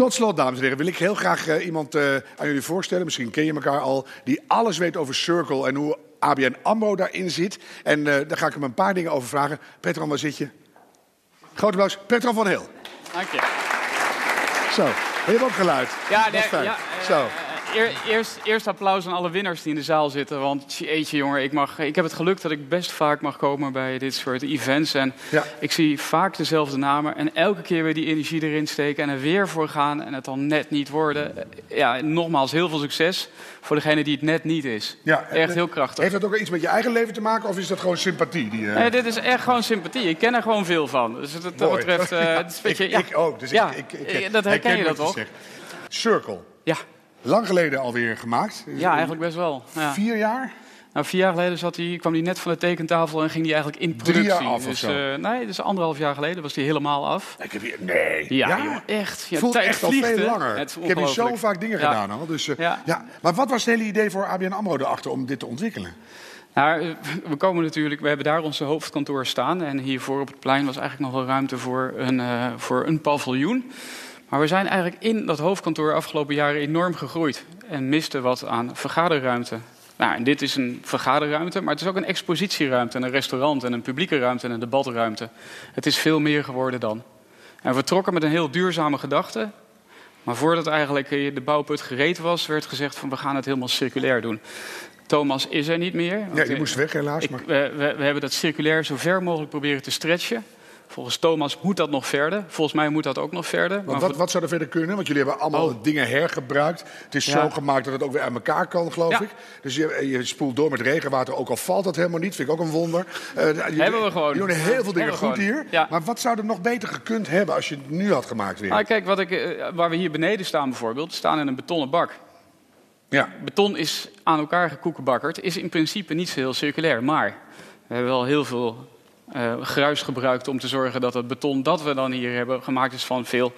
Tot slot, dames en heren, wil ik heel graag eh, iemand eh, aan jullie voorstellen. Misschien ken je elkaar al. Die alles weet over Circle en hoe ABN AMRO daarin zit. En eh, daar ga ik hem een paar dingen over vragen. Petran, waar zit je? Grote applaus. Petran van Heel. Dank je. Zo, je hebt ook geluid. Ja, fijn. ja, Zo. Eer- eerst, eerst applaus aan alle winnaars die in de zaal zitten. Want jeetje jongen, ik, mag, ik heb het geluk dat ik best vaak mag komen bij dit soort events. En Ja. ik zie vaak dezelfde namen. En elke keer weer die energie erin steken en er weer voor gaan. En het dan net niet worden. Eh, Ja, nogmaals, heel veel succes voor degene die het net niet is. Ja, Echt eh, heel krachtig. Heeft dat ook iets met je eigen leven te maken of is dat gewoon sympathie? Die, eh, Nee, dit is echt gewoon sympathie. Ik ken er gewoon veel van. Dus dat betreft, het is een beetje, ik, ook. Dus ik, ik, ik, dat herken je dat toch? Circle. Ja. Lang geleden alweer gemaakt. ja, eigenlijk best wel. Ja. Vier jaar? Nou, vier jaar geleden zat hij, kwam hij net van de tekentafel en ging hij eigenlijk in productie. jaar af of dus, zo? eh, nee, dus anderhalf jaar geleden was hij helemaal af. Ik heb hier, nee. Ja, echt. Ja, Voelt tijd echt al veel langer. Ik heb hier zo vaak dingen Ja. gedaan al. Dus, eh, ja. Maar wat was het hele idee voor ABN AMRO erachter om dit te ontwikkelen? Nou, eh, we komen natuurlijk, we hebben daar onze hoofdkantoor staan. En hiervoor op het plein was eigenlijk nog wel ruimte voor een, voor een paviljoen. Maar we zijn eigenlijk in dat hoofdkantoor afgelopen jaren enorm gegroeid. En misten wat aan vergaderruimte. Nou, en dit is een vergaderruimte, maar het is ook een expositieruimte, en een restaurant en een publieke ruimte en een debatruimte. Het is veel meer geworden dan. En we trokken met een heel duurzame gedachte. Maar voordat eigenlijk de bouwput gereed was, werd gezegd van we gaan het helemaal circulair doen. Thomas is er niet meer. Ja, je eh, moest weg helaas. ik, maar... we, we, we hebben dat circulair zo ver mogelijk proberen te stretchen. Volgens Thomas moet dat nog verder. Volgens mij moet dat ook nog verder. Want Maar wat, voor- wat zou er verder kunnen? Want jullie hebben allemaal Oh. dingen hergebruikt. Het is Ja. zo gemaakt dat het ook weer uit elkaar kan, geloof Ja. ik. Dus je, je spoelt door met regenwater, ook al valt dat helemaal niet. Vind ik ook een wonder. Jullie- Hebben we gewoon. Jullie doen heel veel dingen goed hier. Ja. Maar wat zou er nog beter gekund hebben als je het nu had gemaakt weer? Ah, kijk, wat ik, eh, waar we hier beneden staan bijvoorbeeld, staan in een betonnen bak. Ja. Beton is aan elkaar gekoekenbakkerd, is in principe niet zo heel circulair. Maar we hebben wel heel veel eh, gruis gebruikt om te zorgen dat het beton dat we dan hier hebben gemaakt is van veel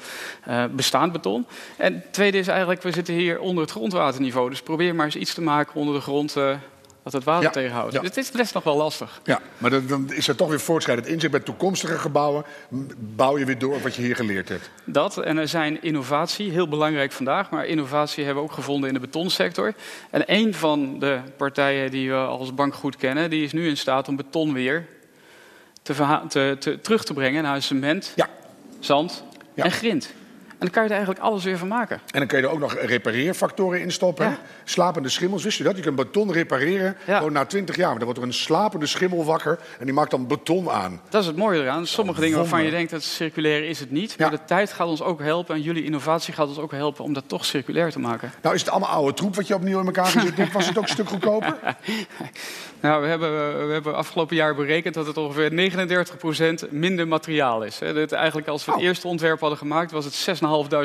eh, bestaand beton. En het tweede is eigenlijk, we zitten hier onder het grondwaterniveau. Dus probeer maar eens iets te maken onder de grond eh, dat het water Ja, tegenhoudt. ja. Het is best nog wel lastig. Ja, maar dan, dan is er toch weer voortschrijdend inzicht. Bij toekomstige gebouwen bouw je weer door op wat je hier geleerd hebt. Dat en er zijn innovatie, heel belangrijk vandaag, maar innovatie hebben we ook gevonden in de betonsector. En een van de partijen die we als bank goed kennen, die is nu in staat om beton weer te te, te- terug te brengen naar cement, Ja. zand Ja. en grind. En dan kan je er eigenlijk alles weer van maken. En dan kun je er ook nog repareerfactoren in stoppen. Ja. Slapende schimmels, wist je dat? Je kunt beton repareren Ja. gewoon na 20 jaar. Maar dan wordt er een slapende schimmel wakker en die maakt dan beton aan. Dat is het mooie eraan. Sommige dingen waarvan je denkt dat het circulair is het niet. Maar de tijd gaat ons ook helpen en jullie innovatie gaat ons ook helpen om dat toch circulair te maken. Nou is het allemaal oude troep wat je opnieuw in elkaar gezet. Was het ook een stuk goedkoper? Nou, we hebben, we hebben afgelopen jaar berekend dat het ongeveer 39% minder materiaal is. eigenlijk als we het Oh. eerste ontwerp hadden gemaakt, was het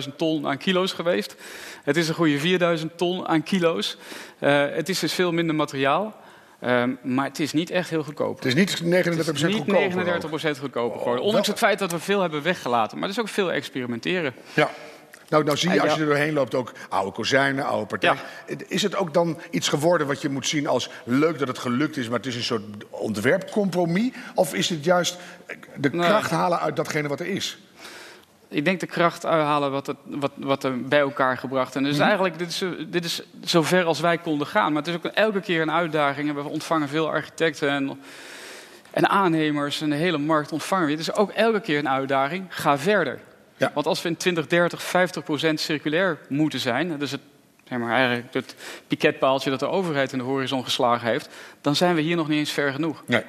6.500 ton aan kilo's geweest. Het is een goede 4.000 ton aan kilo's. Eh, het is dus veel minder materiaal. Ehm, maar het is niet echt heel goedkoop. Het is niet 39% Het is niet goedkoper. 39% goedkoper geworden. Ondanks het feit dat we veel hebben weggelaten. Maar er is ook veel experimenteren. Ja. Nou, nou zie je als je er doorheen loopt ook oude kozijnen, oude partijen. Is het ook dan iets geworden wat je moet zien als leuk dat het gelukt is, maar het is een soort ontwerpcompromis? Of is het juist de Nee. kracht halen uit datgene wat er is? Ik denk de kracht uithalen wat, het, wat, wat er bij elkaar gebracht. En dus Mhm. eigenlijk, dit is, dit is zover als wij konden gaan. Maar het is ook elke keer een uitdaging. En we ontvangen veel architecten en, en aannemers. En de hele markt ontvangen we. Het is ook elke keer een uitdaging. Ga verder. Ja. Want als we in 2030 50 procent circulair moeten zijn... dus het, zeg maar, eigenlijk het piketpaaltje dat de overheid in de horizon geslagen heeft... dan zijn we hier nog niet eens ver genoeg. Nee.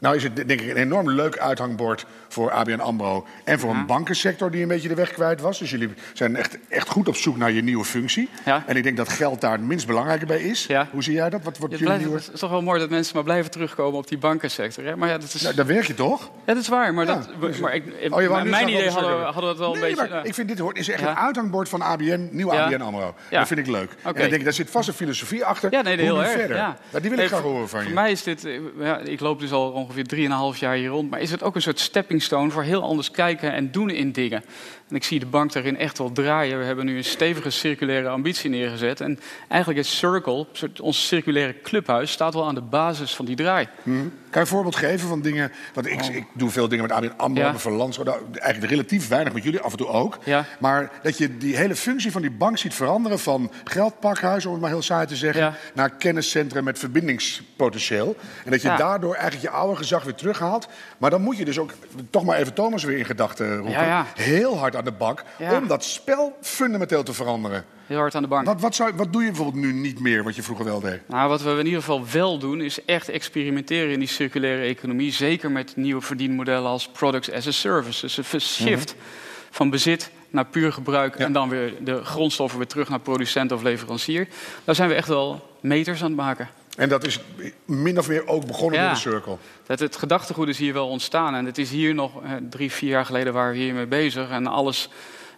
Nou is het denk ik een enorm leuk uithangbord voor ABN AMRO... en voor een bankensector die een beetje de weg kwijt was. Dus jullie zijn echt, echt goed op zoek naar je nieuwe functie. Ja. En ik denk dat geld daar het minst belangrijke bij is. Ja. Hoe zie jij dat? Wat wordt Het, blijft, nieuwe... het is toch wel mooi dat mensen maar blijven terugkomen op die bankensector. Hè? Maar ja, dat is... Nou, daar werk je toch? Ja, dat is waar, maar, dat, dus- maar ik, Oh, mijn idee hadden, we- hadden we het wel een beetje... maar ik vind dit hoort, is echt een uithangbord van ABN, nieuw. ABN AMRO. Dat vind ik leuk. En dan denk ik, daar zit vast een filosofie achter. Ja, nee, heel erg. verder? Ja. Nou, die wil ik graag horen van je. Voor mij is dit, eh, ik loop dus al ongeveer 3,5 jaar hier rond, maar is het ook een soort stepping stone voor heel anders kijken en doen in dingen. En ik zie de bank daarin echt wel draaien. We hebben nu een stevige circulaire ambitie neergezet. En eigenlijk is Circle, ons circulaire clubhuis, staat wel aan de basis van die draai. Mhm. Kan je een voorbeeld geven van dingen... Want ik, oh. ik doe veel dingen met ABN AMRO, ja. Van Lands, eigenlijk relatief weinig met jullie, af en toe ook. Ja. Maar dat je die hele functie van die bank ziet veranderen van geldpakhuis, om het maar heel saai te zeggen, naar kenniscentrum met verbindingspotentieel. En dat je daardoor eigenlijk je oude gezag weer terughaalt. Maar dan moet je dus ook toch maar even Thomas weer in gedachten roepen. Heel hard aan de bak om dat spel fundamenteel te veranderen. Heel hard aan de bank. Wat, wat, zou, wat doe je bijvoorbeeld nu niet meer, wat je vroeger wel deed? Nou, wat we in ieder geval wel doen, is echt experimenteren in die circulaire economie. Zeker met nieuwe verdienmodellen als products as a service. Dus een shift mhm. van bezit naar puur gebruik en dan weer de grondstoffen weer terug naar producent of leverancier. Daar zijn we echt wel meters aan het maken. En dat is min of meer ook begonnen ja, in de cirkel. Dat het gedachtegoed is hier wel ontstaan. En het is hier nog eh, drie, vier jaar geleden waren we hiermee bezig. En alles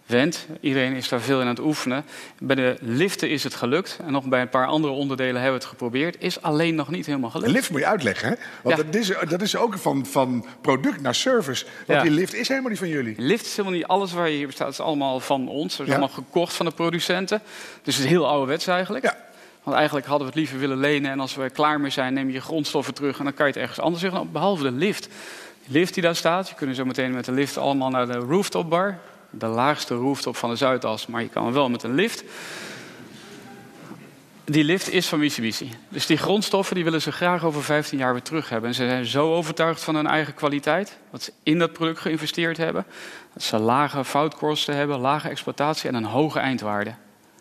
wendt. Iedereen is daar veel in aan het oefenen. Bij de liften is het gelukt. En nog bij een paar andere onderdelen hebben we het geprobeerd. Is alleen nog niet helemaal gelukt. De lift moet je uitleggen, hè? Want dat, is, dat is ook van, van product naar service. Want die lift is helemaal niet van jullie. Lift is helemaal niet alles waar je hier bestaat. Het is allemaal van ons. Het is allemaal gekocht van de producenten. Dus het is heel ouderwets eigenlijk. Ja. Want eigenlijk hadden we het liever willen lenen. En als we klaar mee zijn, neem je grondstoffen terug. En dan kan je het ergens anders zeggen. Behalve de lift. De lift die daar staat. Je kunt zo meteen met de lift allemaal naar de rooftop bar. De laagste rooftop van de Zuidas. Maar je kan wel met een lift. Die lift is van Mitsubishi. Dus die grondstoffen die willen ze graag over 15 jaar weer terug hebben. En ze zijn zo overtuigd van hun eigen kwaliteit. Wat ze in dat product geïnvesteerd hebben. Dat ze lage foutkosten hebben, lage exploitatie en een hoge eindwaarde.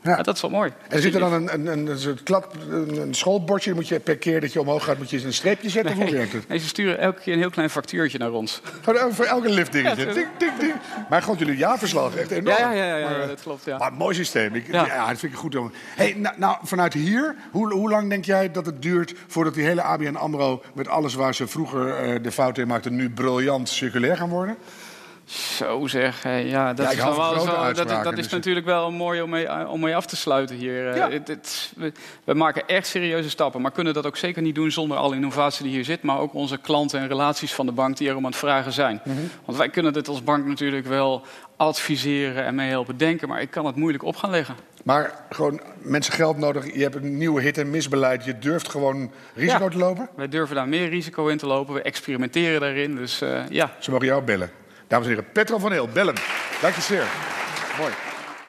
Ja. dat is wel mooi. En zit er dan een, een, een, een, klap, een schoolbordje? Moet je per keer dat je omhoog gaat, moet je een streepje zetten? Nee, hoe werkt het? Nee, ze sturen elke keer een heel klein factuurtje naar ons. Gewoon voor elke lift dingetje. Ja, ding, ding, ding. Maar gewoon jullie jaarverslag, echt enorm. Ja, ja, ja, ja maar, dat klopt. Ja. Maar mooi systeem. Ik, ja. dat vind ik goed. Hey, nou, nou, vanuit hier, hoe, hoe lang denk jij dat het duurt voordat die hele ABN AMRO... met alles waar ze vroeger uh, de fouten in maakten, nu briljant circulair gaan worden? Zo zeg, ja, dat is, wel, dat, dat is dus natuurlijk wel mooi om mee, om mee af te sluiten hier. Eh. Het, we, we, maken echt serieuze stappen, maar kunnen dat ook zeker niet doen zonder alle innovatie die hier zit, maar ook onze klanten en relaties van de bank die erom aan het vragen zijn. Mhm. Want wij kunnen dit als bank natuurlijk wel adviseren en mee helpen denken, maar ik kan het moeilijk op gaan leggen. Maar gewoon mensen geld nodig, je hebt een nieuwe hit- en misbeleid, je durft gewoon risico te lopen? Wij durven daar meer risico in te lopen, we experimenteren daarin, dus uh, ja. Ze mogen jou bellen. Dames en heren, Petro van Heel, bellen. Dank je zeer. Mooi.